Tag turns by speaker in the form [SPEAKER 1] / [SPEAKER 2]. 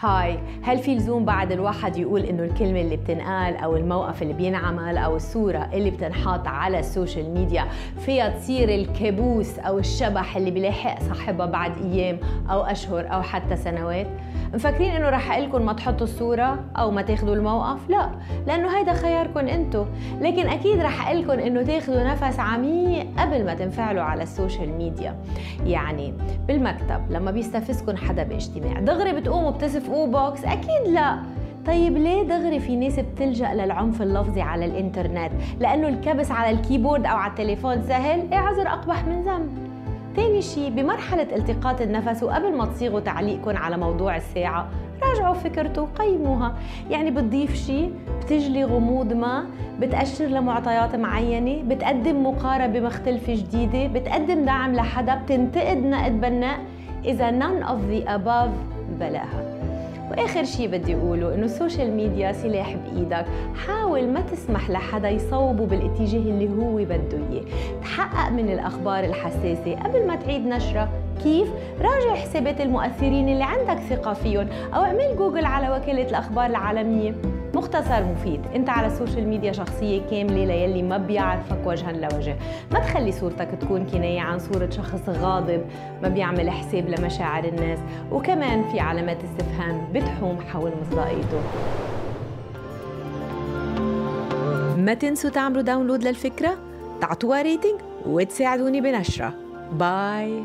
[SPEAKER 1] هاي هل في لزوم بعد الواحد يقول إنه الكلمة اللي بتنقال أو الموقف اللي بينعمل أو الصورة اللي بتنحط على ال social media فيها تصير الكابوس أو الشبح اللي بيلاحق صاحبها بعد أيام أو أشهر أو حتى سنوات؟ مفكرين إنه رح قلكم ما تحطوا الصورة أو ما تاخذوا الموقف؟ لا لأنه هيدا خياركم أنتم لكن أكيد رح قلكم إنه تاخذوا نفس عميق قبل ما تنفعلوا على ال social media يعني بالمكتب لما بيستفزكم حدا باجتماع دغري بتقوموا بتصفقوا بوكس أكيد لا. طيب ليه دغري في ناس بتلجأ للعنف اللفظي على الإنترنت؟ لأنه الكبس على ال keyboard أو على التليفون سهل؟ إيه عذر أقبح من ذنب. تاني شي بمرحلة التقاط النفس وقبل ما تصيغوا تعليقكم على موضوع الساعة راجعوا فكرته وقيموها يعني بتضيف شي بتجلي غموض ما بتأشر لمعطيات معينة بتقدم مقاربة مختلفة جديدة بتقدم دعم لحدا بتنتقد نقد بناء. إذا none of the above بلاها. وآخر شيء بدي أقوله إنه السوشيال ميديا سلاح بإيدك. حاول ما تسمح لحدا يصوبه بالاتجاه اللي هو بده إياه. تحقق من الأخبار الحساسة. قبل ما تعيد نشرها كيف؟ راجع حسابات المؤثرين اللي عندك ثقة فيهم أو اعمل جوجل على وكالة الأخبار العالمية. مختصر مفيد. انت على ال social media شخصية كاملة للي ما بيعرفك وجها لوجه. ما تخلي صورتك تكون كناية عن صورة شخص غاضب ما بيعمل حساب لمشاعر الناس. وكمان في علامات استفهام بتحوم حول مصداقيته.
[SPEAKER 2] ما تنسوا تعملوا download للفكرة؟ تعطوها ريتنج وتساعدوني بنشرة. باي.